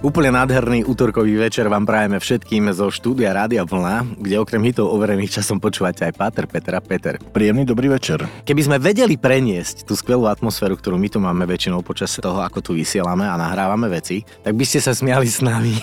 Úplne nádherný útorkový večer vám prajeme všetkým zo štúdia Rádia Vlna, kde okrem hitov overených časom počúvate aj Páter, Peter a Peter. Príjemný dobrý večer. Keby sme vedeli preniesť tú skvelú atmosféru, ktorú my tu máme väčšinou počas toho, ako tu vysielame a nahrávame veci, tak by ste sa smiali s nami.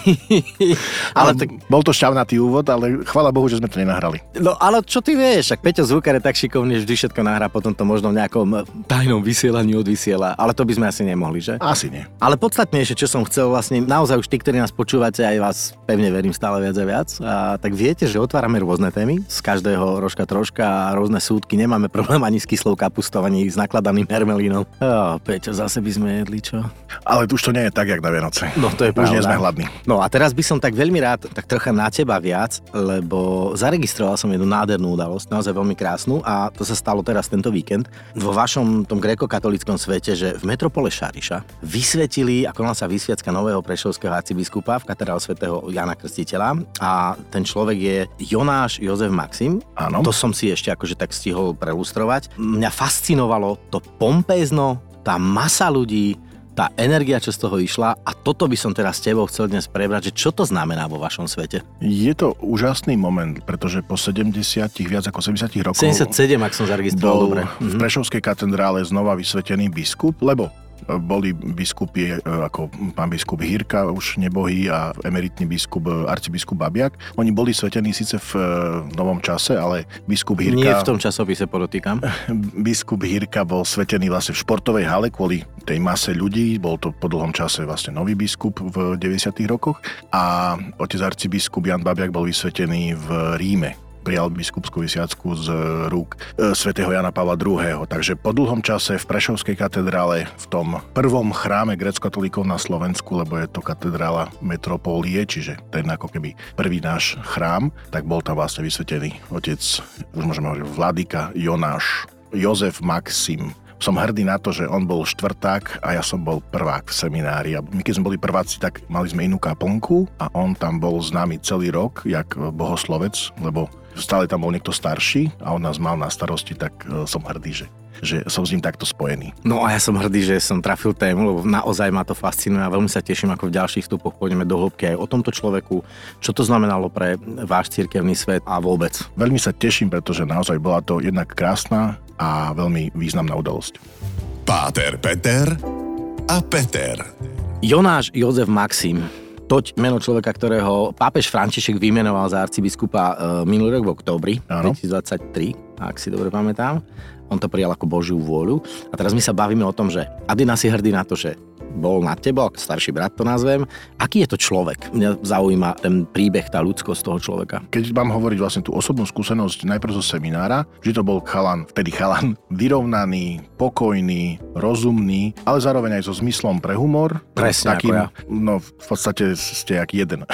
ale tak... Bol to šťavnatý úvod, ale chvála Bohu, že sme to nenahrali. No ale čo ty vieš, ak Peťo Zvukar je tak šikovný, že vždy všetko nahrá, potom to možno v nejakom tajnom vysielaní odvysiela, ale to by sme asi nemohli, že? Asi nie. Ale podstatnejšie, čo som chcel vlastne naozaj už tí, ktorí nás počúvate, aj vás pevne verím stále viac a viac, a tak viete, že otvárame rôzne témy, z každého rožka troška a rôzne súdky, nemáme problém ani s kyslou kapustou, ani s nakladaným hermelínom. Oh, Peťo, zase by sme jedli, čo? Ale už to nie je tak, jak na Vianoce. No to je Už nie pravda. sme hladní. No a teraz by som tak veľmi rád, tak trocha na teba viac, lebo zaregistroval som jednu nádhernú udalosť, naozaj veľmi krásnu a to sa stalo teraz tento víkend. Vo vašom tom gréko-katolickom svete, že v metropole Šariša vysvetili, ako sa vysviacka nového prešovského arcibiskupa v katedrále svätého Jana Krstiteľa a ten človek je Jonáš Jozef Maxim. Áno. To som si ešte akože tak stihol prelustrovať. Mňa fascinovalo to pompézno, tá masa ľudí, tá energia, čo z toho išla a toto by som teraz s tebou chcel dnes prebrať, že čo to znamená vo vašom svete? Je to úžasný moment, pretože po 70, viac ako 70 rokov 77, ak som zaregistroval dobre. v Mhm. Prešovskej katedrále znova vysvetený biskup, lebo boli biskupy e, ako pán biskup Hirka, už nebohý a emeritný biskup, e, arcibiskup Babiak. Oni boli svetení síce v e, novom čase, ale biskup Hirka... Nie v tom časopise podotýkam. biskup Hirka bol svetený vlastne v športovej hale kvôli tej mase ľudí. Bol to po dlhom čase vlastne nový biskup v 90. rokoch. A otec arcibiskup Jan Babiak bol vysvetený v Ríme prijal biskupskú vysiacku z rúk e, svätého Jana Pavla II. Takže po dlhom čase v Prešovskej katedrále, v tom prvom chráme grecko-katolíkov na Slovensku, lebo je to katedrála metropólie, čiže ten ako keby prvý náš chrám, tak bol tam vlastne vysvetený otec, už môžeme hovoriť, vladyka Jonáš Jozef Maxim. Som hrdý na to, že on bol štvrták a ja som bol prvák v seminári. A my keď sme boli prváci, tak mali sme inú kaplnku a on tam bol s nami celý rok, jak bohoslovec, lebo stále tam bol niekto starší a on nás mal na starosti, tak e, som hrdý, že, že som s ním takto spojený. No a ja som hrdý, že som trafil tému, lebo naozaj ma to fascinuje a veľmi sa teším, ako v ďalších vstupoch pôjdeme do hĺbky aj o tomto človeku, čo to znamenalo pre váš cirkevný svet a vôbec. Veľmi sa teším, pretože naozaj bola to jednak krásna a veľmi významná udalosť. Páter, Peter a Peter. Jonáš Jozef Maxim, toť meno človeka, ktorého pápež František vymenoval za arcibiskupa e, minulý rok v októbri Áno. 2023, ak si dobre pamätám. On to prijal ako Božiu vôľu. A teraz my sa bavíme o tom, že Adina si hrdý na to, že bol nad tebou, starší brat to nazvem. Aký je to človek? Mňa zaujíma ten príbeh, tá ľudskosť toho človeka. Keď mám hovoriť vlastne tú osobnú skúsenosť najprv zo seminára, že to bol chalan, vtedy chalan, vyrovnaný, pokojný, rozumný, ale zároveň aj so zmyslom pre humor. Presne ako ja. No v podstate ste jak jeden.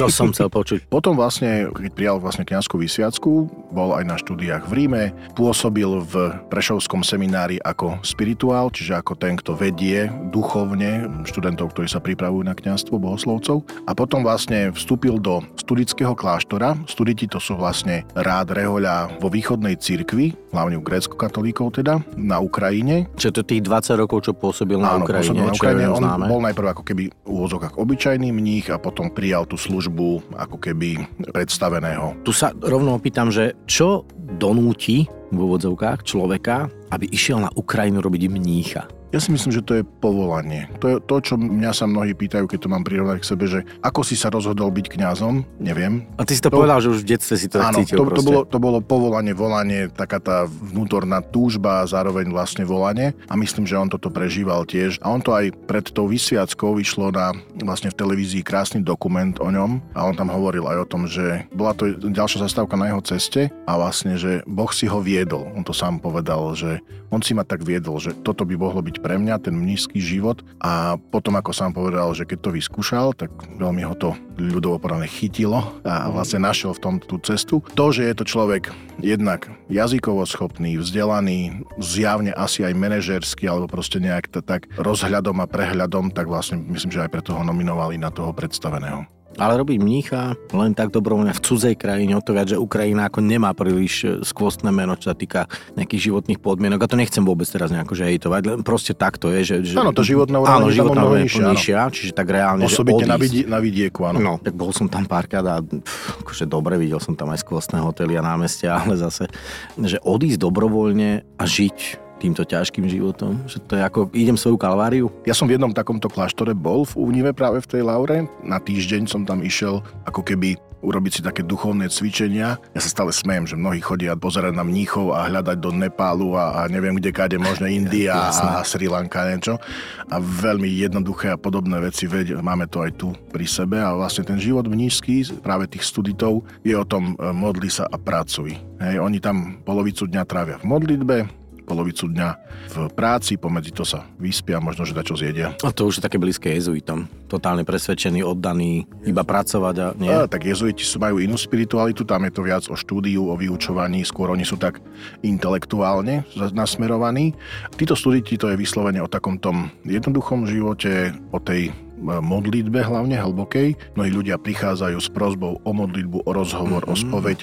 To som chcel počuť. Potom vlastne, keď prijal vlastne kniazskú vysviacku, bol aj na štúdiách v Ríme, pôsobil v Prešovskom seminári ako spirituál, čiže ako ten, kto vedie duchovne študentov, ktorí sa pripravujú na kniazstvo bohoslovcov. A potom vlastne vstúpil do studického kláštora. Studiti to sú vlastne rád rehoľa vo východnej cirkvi, hlavne u grécko-katolíkov teda, na Ukrajine. Čiže to tých 20 rokov, čo pôsobil na Áno, Ukrajine, pôsobil na Ukrajine. On známe. bol najprv ako keby v úvozokách obyčajný mních a potom prijal tú službu ako keby predstaveného. Tu sa rovno opýtam, že čo donúti v úvodzovkách človeka, aby išiel na Ukrajinu robiť mnícha? Ja si myslím, že to je povolanie. To je to, čo mňa sa mnohí pýtajú, keď to mám prirovnať k sebe, že ako si sa rozhodol byť kňazom, neviem. A ty si to, To- povedal, že už v detstve si to Áno, cítil to, to, bolo, to bolo povolanie, volanie, taká tá vnútorná túžba a zároveň vlastne volanie. A myslím, že on toto prežíval tiež. A on to aj pred tou vysviackou vyšlo na vlastne v televízii krásny dokument o ňom. A on tam hovoril aj o tom, že bola to ďalšia zastávka na jeho ceste a vlastne, že Boh si ho viedol. On to sám povedal, že on si ma tak viedol, že toto by mohlo byť pre mňa, ten mnížský život. A potom, ako sám povedal, že keď to vyskúšal, tak veľmi ho to ľudovo povedané chytilo a vlastne našiel v tom tú cestu. To, že je to človek jednak jazykovo schopný, vzdelaný, zjavne asi aj manažersky, alebo proste nejak tak rozhľadom a prehľadom, tak vlastne myslím, že aj preto ho nominovali na toho predstaveného. Ale robiť mnícha len tak dobrovoľne v cudzej krajine, o to viac, že Ukrajina ako nemá príliš e, skvostné meno, čo sa týka nejakých životných podmienok. A to nechcem vôbec teraz nejako že hejtovať, len proste takto je. Že, že, áno, to životná úroveň áno, životná úroveň nižšia, nižšia, čiže tak reálne, Osobitne že na, odísť. vidie, na vidieku, áno. No, tak bol som tam párkrát a pff, akože dobre, videl som tam aj skvostné hotely a námestia, ale zase, že odísť dobrovoľne a žiť týmto ťažkým životom, že to je ako, idem svoju kalváriu. Ja som v jednom takomto kláštore bol v Únive práve v tej Laure. Na týždeň som tam išiel ako keby urobiť si také duchovné cvičenia. Ja sa stále smejem, že mnohí chodia pozerať na mníchov a hľadať do Nepálu a, a neviem kde kade, možno India a Sri Lanka, niečo. A veľmi jednoduché a podobné veci, veď máme to aj tu pri sebe a vlastne ten život mnížský, práve tých studitov, je o tom e, modli sa a pracuj. Hej, oni tam polovicu dňa trávia v modlitbe, polovicu dňa v práci, pomedzi to sa vyspia, možno, že dačo zjedia. A to už je také blízke jezuitom. Totálne presvedčený, oddaný, iba pracovať a nie. A, tak jezuiti sú majú inú spiritualitu, tam je to viac o štúdiu, o vyučovaní, skôr oni sú tak intelektuálne nasmerovaní. Títo studiti to je vyslovene o takom tom jednoduchom živote, o tej modlitbe hlavne hlbokej. Mnohí ľudia prichádzajú s prozbou o modlitbu, o rozhovor, mm-hmm. o spoveď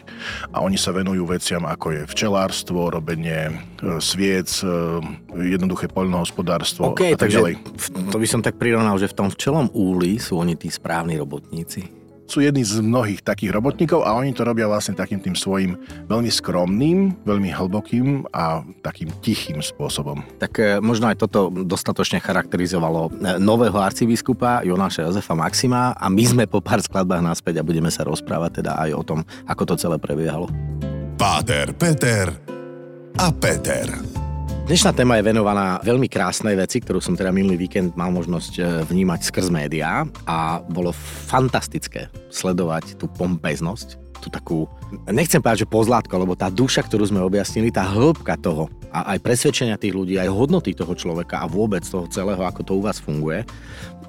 a oni sa venujú veciam ako je včelárstvo, robenie e, sviec, e, jednoduché poľnohospodárstvo okay, a tak takže ďalej. To by som tak prirovnal, že v tom včelom úli sú oni tí správni robotníci sú jedni z mnohých takých robotníkov a oni to robia vlastne takým tým svojim veľmi skromným, veľmi hlbokým a takým tichým spôsobom. Tak e, možno aj toto dostatočne charakterizovalo e, nového arcibiskupa Jonáša Jozefa Maxima a my sme po pár skladbách naspäť a budeme sa rozprávať teda aj o tom, ako to celé prebiehalo. Páter, Peter a Peter. Dnešná téma je venovaná veľmi krásnej veci, ktorú som teda minulý víkend mal možnosť e, vnímať skrz médiá a bolo fantastické sledovať tú pompeznosť, tú takú, nechcem povedať, že pozlátko, lebo tá duša, ktorú sme objasnili, tá hĺbka toho a aj presvedčenia tých ľudí, aj hodnoty toho človeka a vôbec toho celého, ako to u vás funguje,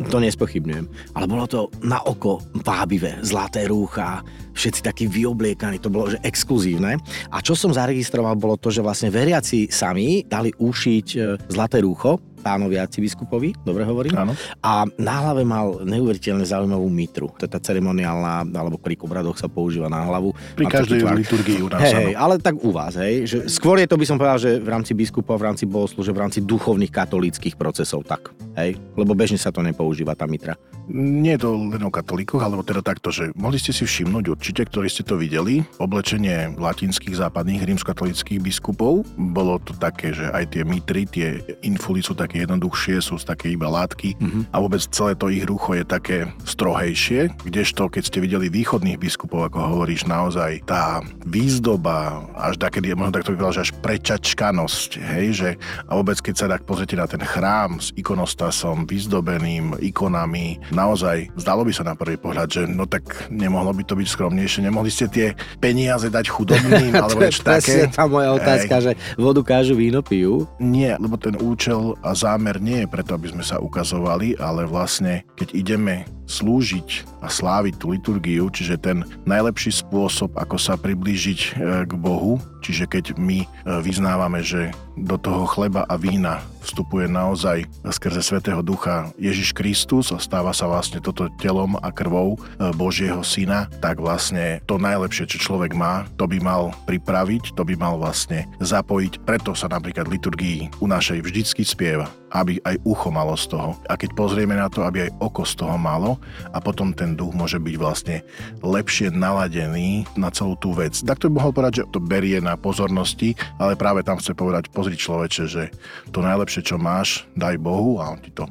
to nespochybňujem. Ale bolo to na oko vábivé, zlaté rúcha, všetci takí vyobliekaní, to bolo že exkluzívne. A čo som zaregistroval, bolo to, že vlastne veriaci sami dali ušiť e, zlaté rúcho pánovi arcibiskupovi, dobre hovorím? Áno. A na hlave mal neuveriteľne zaujímavú mitru. To je tá ceremoniálna, alebo pri obradoch sa používa na hlavu. Pri Má každej liturgii u nás. Hej, hej, ale tak u vás, hej. Že skôr je to, by som povedal, že v rámci biskupa, v rámci bohoslúže, v rámci duchovných katolíckých procesov, tak. Hej, lebo bežne sa to nepoužíva, tá mitra. Nie je to len o katolíkoch, alebo teda takto, že mohli ste si všimnúť určite, ktorí ste to videli, oblečenie latinských západných rímskokatolických biskupov. Bolo to také, že aj tie mitry, tie infuly sú také jednoduchšie, sú z také iba látky mm-hmm. a vôbec celé to ich rucho je také strohejšie, kdežto keď ste videli východných biskupov, ako hovoríš, naozaj tá výzdoba, až takedy, možno takto vypadalo, že až prečačkanosť, hej, že a vôbec keď sa tak pozrite na ten chrám s ikonostasom, vyzdobeným ikonami, naozaj zdalo by sa na prvý pohľad, že no tak nemohlo by to byť skromnejšie, nemohli ste tie peniaze dať chudobným, alebo to je niečo také. tá moja otázka, že vodu kážu, víno pijú. Nie, lebo ten účel a zámer nie je preto, aby sme sa ukazovali, ale vlastne, keď ideme slúžiť a sláviť tú liturgiu, čiže ten najlepší spôsob, ako sa priblížiť e, k Bohu, čiže keď my e, vyznávame, že do toho chleba a vína vstupuje naozaj skrze Svetého Ducha Ježiš Kristus a stáva sa vlastne toto telom a krvou e, Božieho Syna, tak vlastne to najlepšie, čo človek má, to by mal pripraviť, to by mal vlastne zapojiť. Preto sa napríklad liturgii u našej vždycky spieva, aby aj ucho malo z toho. A keď pozrieme na to, aby aj oko z toho malo a potom ten duch môže byť vlastne lepšie naladený na celú tú vec. Tak to by mohol povedať, že to berie na pozornosti, ale práve tam chce povedať, pozri človeče, že to najlepšie, čo máš, daj Bohu a on ti to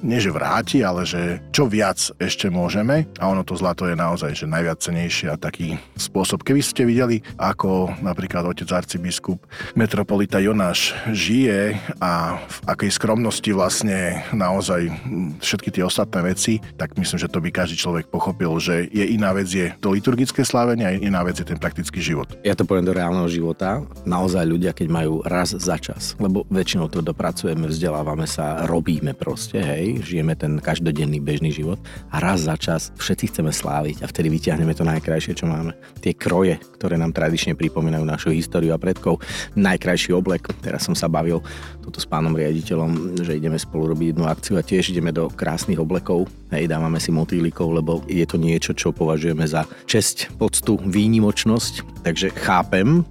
nie že vráti, ale že čo viac ešte môžeme a ono to zlato je naozaj že najviac cenejšie a taký spôsob. Keby ste videli, ako napríklad otec arcibiskup metropolita Jonáš žije a v akej skromnosti vlastne naozaj všetky tie ostatné veci, tak myslím, že to by každý človek pochopil, že je iná vec je to liturgické slávenie a iná vec je ten praktický život. Ja to poviem do reálneho života. Naozaj ľudia, keď majú raz za čas, lebo väčšinou to dopracujeme, vzdelávame sa, robíme proste, hej, žijeme ten každodenný bežný život a raz za čas všetci chceme sláviť a vtedy vyťahneme to najkrajšie, čo máme. Tie kroje, ktoré nám tradične pripomínajú našu históriu a predkov, najkrajší oblek. Teraz som sa bavil toto s pánom riaditeľom, že ideme spolu robiť jednu akciu a tiež ideme do krásnych oblekov, hej, dávame si motýlikov, lebo je to niečo, čo považujeme za česť, poctu, výnimočnosť, takže chápem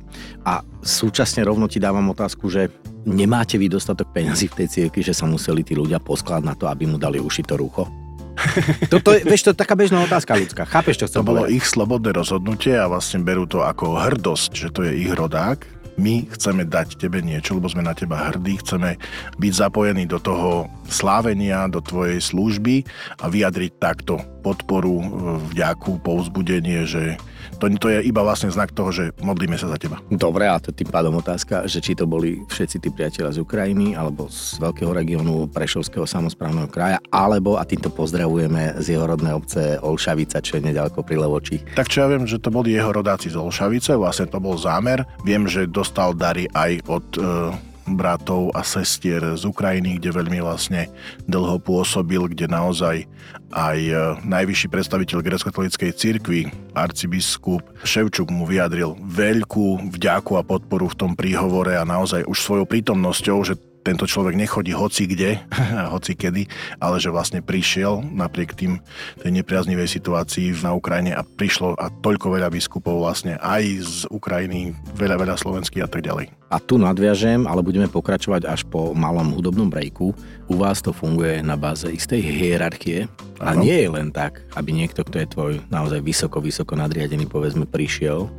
a súčasne rovno ti dávam otázku, že nemáte vy dostatok peňazí v tej cirkvi, že sa museli tí ľudia poskladať na to, aby mu dali uši to rucho? Toto je, vieš, to je taká bežná otázka ľudská. Chápeš, čo chcem To bolo povedať? ich slobodné rozhodnutie a vlastne berú to ako hrdosť, že to je ich rodák. My chceme dať tebe niečo, lebo sme na teba hrdí, chceme byť zapojení do toho slávenia, do tvojej služby a vyjadriť takto podporu, vďaku, povzbudenie, že to, to je iba vlastne znak toho, že modlíme sa za teba. Dobre, a to tým pádom otázka, že či to boli všetci tí priatelia z Ukrajiny, alebo z veľkého regiónu Prešovského samozprávneho kraja, alebo, a týmto pozdravujeme z jeho rodnej obce Olšavica, čo je nedaleko pri Levoči. Tak čo ja viem, že to boli jeho rodáci z Olšavice, vlastne to bol zámer. Viem, že dostal dary aj od e, bratov a sestier z Ukrajiny, kde veľmi vlastne dlho pôsobil, kde naozaj aj e, najvyšší predstaviteľ grecko-katolíckej cirkvi, arcibiskup Ševčuk mu vyjadril veľkú vďaku a podporu v tom príhovore a naozaj už svojou prítomnosťou, že tento človek nechodí hoci kde, hoci kedy, ale že vlastne prišiel napriek tým tej nepriaznivej situácii na Ukrajine a prišlo a toľko veľa biskupov vlastne aj z Ukrajiny, veľa, veľa slovenských a tak ďalej. A tu nadviažem, ale budeme pokračovať až po malom hudobnom breaku. U vás to funguje na báze istej hierarchie a nie je len tak, aby niekto, kto je tvoj naozaj vysoko, vysoko nadriadený, povedzme, prišiel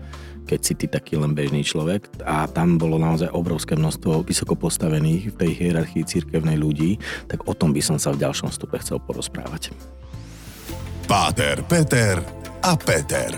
keď si ty taký len bežný človek a tam bolo naozaj obrovské množstvo vysoko postavených v tej hierarchii cirkevnej ľudí, tak o tom by som sa v ďalšom stupe chcel porozprávať. Páter, Peter a Peter.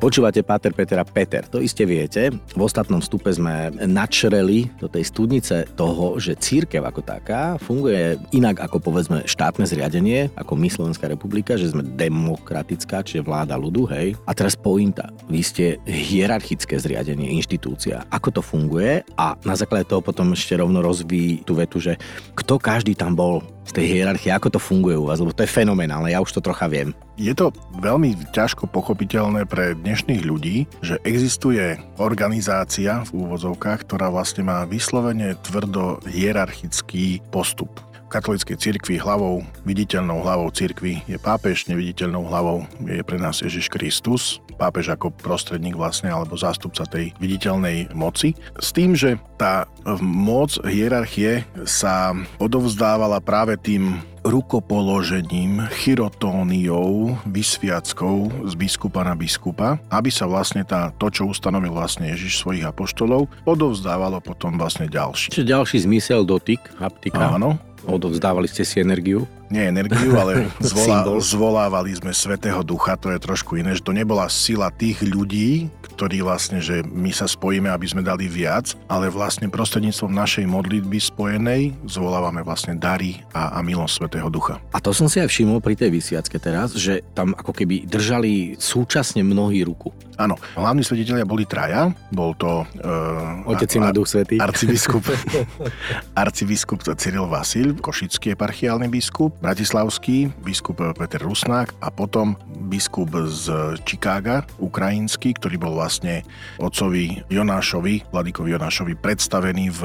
Počúvate Páter, Peter a Peter, to iste viete. V ostatnom stupe sme načreli do tej studnice toho, že církev ako taká funguje inak ako povedzme štátne zriadenie, ako my Slovenská republika, že sme demokratická, čiže vláda ľudu, hej. A teraz pointa. Vy ste hierarchické zriadenie, inštitúcia. Ako to funguje? A na základe toho potom ešte rovno rozvíjí tú vetu, že kto každý tam bol z tej hierarchie, ako to funguje u vás, lebo to je fenomenálne, ja už to trocha viem. Je to veľmi ťažko pochopiteľné pre dnešných ľudí, že existuje organizácia v úvodzovkách, ktorá vlastne má vyslovene tvrdo hierarchický postup. Katolíckej cirkvi hlavou, viditeľnou hlavou cirkvi je pápež, neviditeľnou hlavou je pre nás Ježiš Kristus, pápež ako prostredník vlastne alebo zástupca tej viditeľnej moci. S tým, že tá moc hierarchie sa odovzdávala práve tým rukopoložením, chirotóniou, vysviackou z biskupa na biskupa, aby sa vlastne tá, to, čo ustanovil vlastne Ježiš svojich apoštolov, odovzdávalo potom vlastne ďalší. Čiže ďalší zmysel, dotyk, haptika. Áno, Odovzdávali ste si energiu. Nie energiu, ale zvolá, zvolávali sme Svetého Ducha, to je trošku iné, že to nebola sila tých ľudí, ktorí vlastne, že my sa spojíme, aby sme dali viac, ale vlastne prostredníctvom našej modlitby spojenej zvolávame vlastne dary a, a milosť Svetého Ducha. A to som si aj všimol pri tej vysiacke teraz, že tam ako keby držali súčasne mnohí ruku. Áno, hlavní svetiteľia boli traja, bol to... Uh, Otec Syn a Duch Svetý. Arcibiskup, arcibiskup Cyril Vasil, košický eparchiálny biskup, bratislavský biskup Peter Rusnák a potom biskup z Chicaga, ukrajinský, ktorý bol vlastne otcovi Jonášovi, vladikovi Jonášovi predstavený v,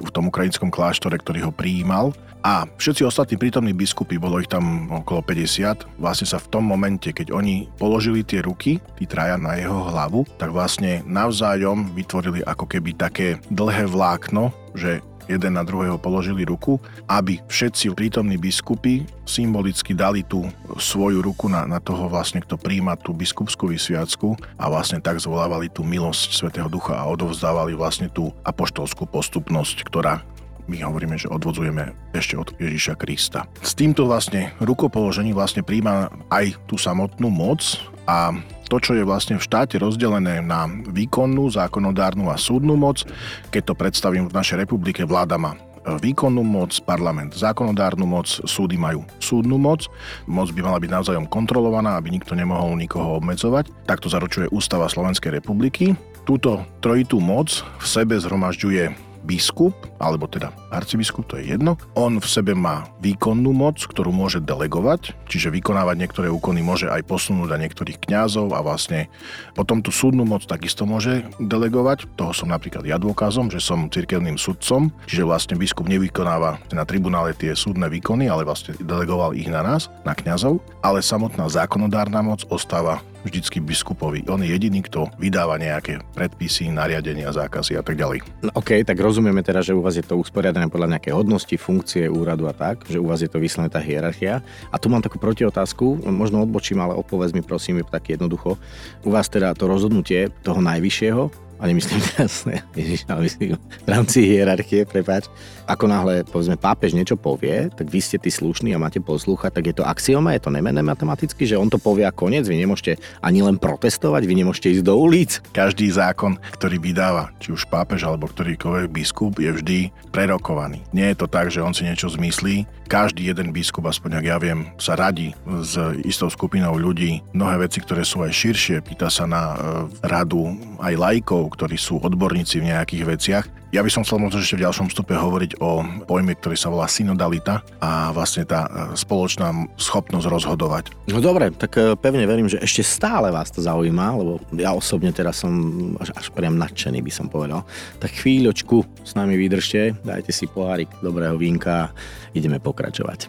v tom ukrajinskom kláštore, ktorý ho prijímal. A všetci ostatní prítomní biskupy, bolo ich tam okolo 50, vlastne sa v tom momente, keď oni položili tie ruky, tí traja na jeho hlavu, tak vlastne navzájom vytvorili ako keby také dlhé vlákno, že jeden na druhého položili ruku, aby všetci prítomní biskupy symbolicky dali tú svoju ruku na, na toho vlastne, kto príjma tú biskupskú vysviacku a vlastne tak zvolávali tú milosť Svetého Ducha a odovzdávali vlastne tú apoštolskú postupnosť, ktorá my hovoríme, že odvodzujeme ešte od Ježiša Krista. S týmto vlastne rukopoložením vlastne príjma aj tú samotnú moc a to, čo je vlastne v štáte rozdelené na výkonnú, zákonodárnu a súdnu moc, keď to predstavím v našej republike, vláda má výkonnú moc, parlament zákonodárnu moc, súdy majú súdnu moc. Moc by mala byť navzájom kontrolovaná, aby nikto nemohol nikoho obmedzovať. Takto zaručuje Ústava Slovenskej republiky. Túto trojitú moc v sebe zhromažďuje biskup, alebo teda arcibiskup, to je jedno, on v sebe má výkonnú moc, ktorú môže delegovať, čiže vykonávať niektoré úkony môže aj posunúť na niektorých kňazov a vlastne potom tú súdnu moc takisto môže delegovať. Toho som napríklad ja dôkazom, že som cirkevným sudcom, čiže vlastne biskup nevykonáva na tribunále tie súdne výkony, ale vlastne delegoval ich na nás, na kňazov, ale samotná zákonodárna moc ostáva vždycky biskupovi. On je jediný, kto vydáva nejaké predpisy, nariadenia, zákazy a tak ďalej. No, OK, tak rozumieme teda, že u vás je to usporiadané podľa nejakej hodnosti, funkcie, úradu a tak, že u vás je to vyslené tá hierarchia. A tu mám takú protiotázku, možno odbočím, ale odpovedz mi prosím tak jednoducho. U vás teda to rozhodnutie toho najvyššieho, a nemyslím teraz, ne, ježiš, ale myslím v rámci hierarchie, prepáč, ako náhle, povedzme, pápež niečo povie, tak vy ste tí slušní a máte poslúchať, tak je to axioma, je to nemené matematicky, že on to povie a koniec, vy nemôžete ani len protestovať, vy nemôžete ísť do ulic. Každý zákon, ktorý vydáva, či už pápež alebo ktorýkoľvek biskup, je vždy prerokovaný. Nie je to tak, že on si niečo zmyslí. Každý jeden biskup, aspoň ak ja viem, sa radí s istou skupinou ľudí. Mnohé veci, ktoré sú aj širšie, pýta sa na e, radu aj lajkov, ktorí sú odborníci v nejakých veciach. Ja by som chcel možno ešte v ďalšom vstupe hovoriť o pojme, ktorý sa volá synodalita a vlastne tá e, spoločná schopnosť rozhodovať. No dobre, tak e, pevne verím, že ešte stále vás to zaujíma, lebo ja osobne teraz som až, až priam nadšený, by som povedal. Tak chvíľočku s nami vydržte, dajte si pohárik dobrého vínka a ideme pokračovať.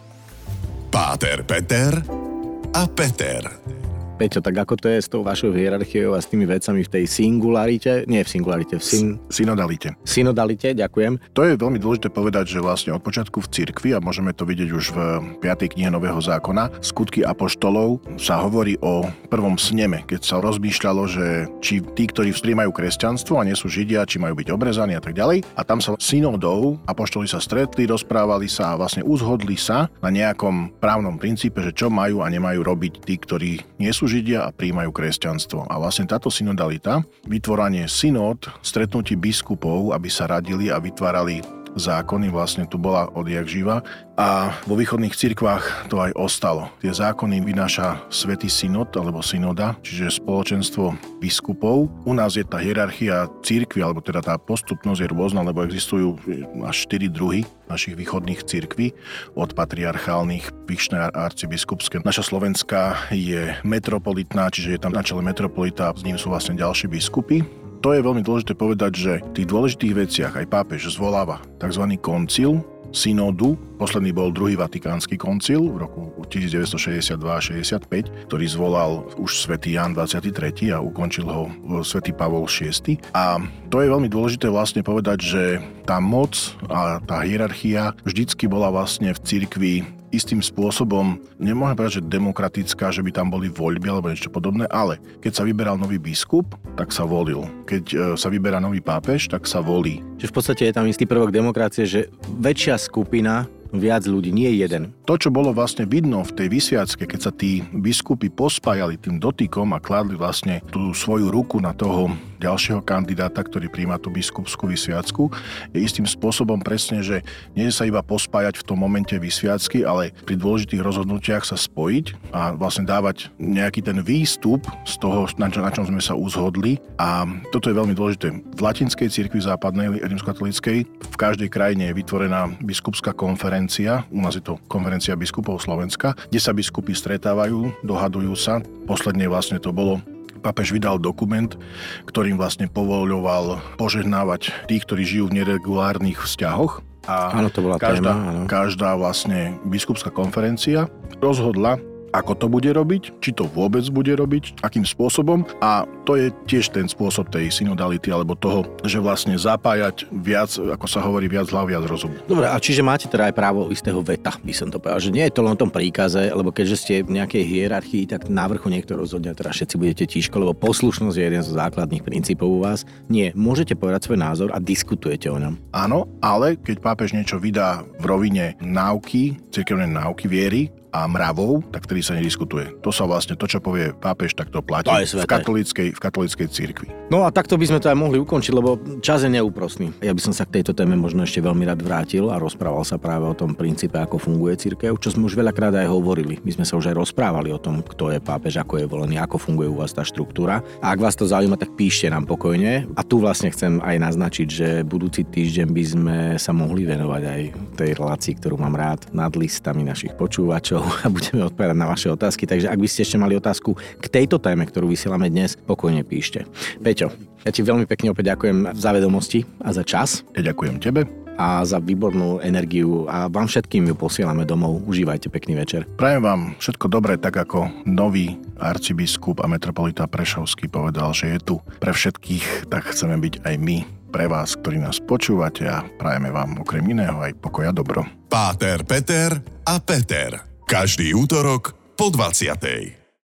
Páter Peter a Peter. Peťo, tak ako to je s tou vašou hierarchiou a s tými vecami v tej singularite, nie v singularite, v syn... synodalite. Synodalite, ďakujem. To je veľmi dôležité povedať, že vlastne od počiatku v cirkvi, a môžeme to vidieť už v 5. knihe Nového zákona, skutky apoštolov sa hovorí o prvom sneme, keď sa rozmýšľalo, že či tí, ktorí vstriemajú kresťanstvo a nie sú židia, či majú byť obrezaní a tak ďalej. A tam sa synodou apoštoli sa stretli, rozprávali sa a vlastne uzhodli sa na nejakom právnom princípe, že čo majú a nemajú robiť tí, ktorí nie sú Židia a príjmajú kresťanstvo. A vlastne táto synodalita, vytvoranie synod, stretnutí biskupov, aby sa radili a vytvárali zákony vlastne tu bola odjak živa a vo východných cirkvách to aj ostalo. Tie zákony vynáša Svetý synod alebo synoda, čiže spoločenstvo biskupov. U nás je tá hierarchia cirkvy, alebo teda tá postupnosť je rôzna, lebo existujú až 4 druhy našich východných cirkví, od patriarchálnych, vyšné arcibiskupské. Naša Slovenská je metropolitná, čiže je tam na čele metropolita, s ním sú vlastne ďalší biskupy to je veľmi dôležité povedať, že v tých dôležitých veciach aj pápež zvoláva tzv. koncil, synodu. Posledný bol druhý vatikánsky koncil v roku 1962-65, ktorý zvolal už svätý Jan 23. a ukončil ho svätý Pavol VI. A to je veľmi dôležité vlastne povedať, že tá moc a tá hierarchia vždycky bola vlastne v cirkvi istým spôsobom, nemôžem povedať, že demokratická, že by tam boli voľby alebo niečo podobné, ale keď sa vyberal nový biskup, tak sa volil. Keď e, sa vyberá nový pápež, tak sa volí. Čiže v podstate je tam istý prvok demokracie, že väčšia skupina viac ľudí, nie jeden. To, čo bolo vlastne vidno v tej vysviacke, keď sa tí biskupy pospájali tým dotykom a kladli vlastne tú svoju ruku na toho ďalšieho kandidáta, ktorý príjma tú biskupskú vysviacku, je istým spôsobom presne, že nie sa iba pospájať v tom momente vysviacky, ale pri dôležitých rozhodnutiach sa spojiť a vlastne dávať nejaký ten výstup z toho, na, čo, na čom sme sa uzhodli. A toto je veľmi dôležité. V latinskej cirkvi západnej, rímskokatolíckej, v každej krajine je vytvorená biskupská konferencia, u nás je to konferencia biskupov Slovenska, kde sa biskupy stretávajú, dohadujú sa. Posledne vlastne to bolo Papež vydal dokument, ktorým vlastne povoľoval požehnávať tých, ktorí žijú v neregulárnych vzťahoch. A áno, to bola každá, téma, áno. každá vlastne biskupská konferencia rozhodla, ako to bude robiť, či to vôbec bude robiť, akým spôsobom a to je tiež ten spôsob tej synodality alebo toho, že vlastne zapájať viac, ako sa hovorí, viac hlav, viac rozumu. Dobre, a čiže máte teda aj právo istého veta, by som to povedal, že nie je to len o tom príkaze, lebo keďže ste v nejakej hierarchii, tak na vrchu niekto rozhodne, teda všetci budete tíško, lebo poslušnosť je jeden zo základných princípov u vás. Nie, môžete povedať svoj názor a diskutujete o ňom. Áno, ale keď pápež niečo vydá v rovine náuky, cirkevnej náuky viery, a mravov, tak vtedy sa nediskutuje. To sa vlastne, to čo povie pápež, tak to platí To v katolíckej, v katolíckej cirkvi. No a takto by sme to aj mohli ukončiť, lebo čas je neúprosný. Ja by som sa k tejto téme možno ešte veľmi rád vrátil a rozprával sa práve o tom princípe, ako funguje cirkev, čo sme už veľakrát aj hovorili. My sme sa už aj rozprávali o tom, kto je pápež, ako je volený, ako funguje u vás tá štruktúra. A ak vás to zaujíma, tak píšte nám pokojne. A tu vlastne chcem aj naznačiť, že budúci týždeň by sme sa mohli venovať aj tej relácii, ktorú mám rád, nad listami našich počúvačov a budeme odpovedať na vaše otázky. Takže ak by ste ešte mali otázku k tejto téme, ktorú vysielame dnes, pokojne píšte. Peťo, ja ti veľmi pekne opäť ďakujem za vedomosti a za čas Ja ďakujem tebe. a za výbornú energiu a vám všetkým ju posielame domov. Užívajte pekný večer. Prajem vám všetko dobré, tak ako nový arcibiskup a metropolita Prešovský povedal, že je tu pre všetkých, tak chceme byť aj my pre vás, ktorí nás počúvate a prajeme vám okrem iného aj pokoja dobro. Páter, Peter a Peter. Každý útorok po 20.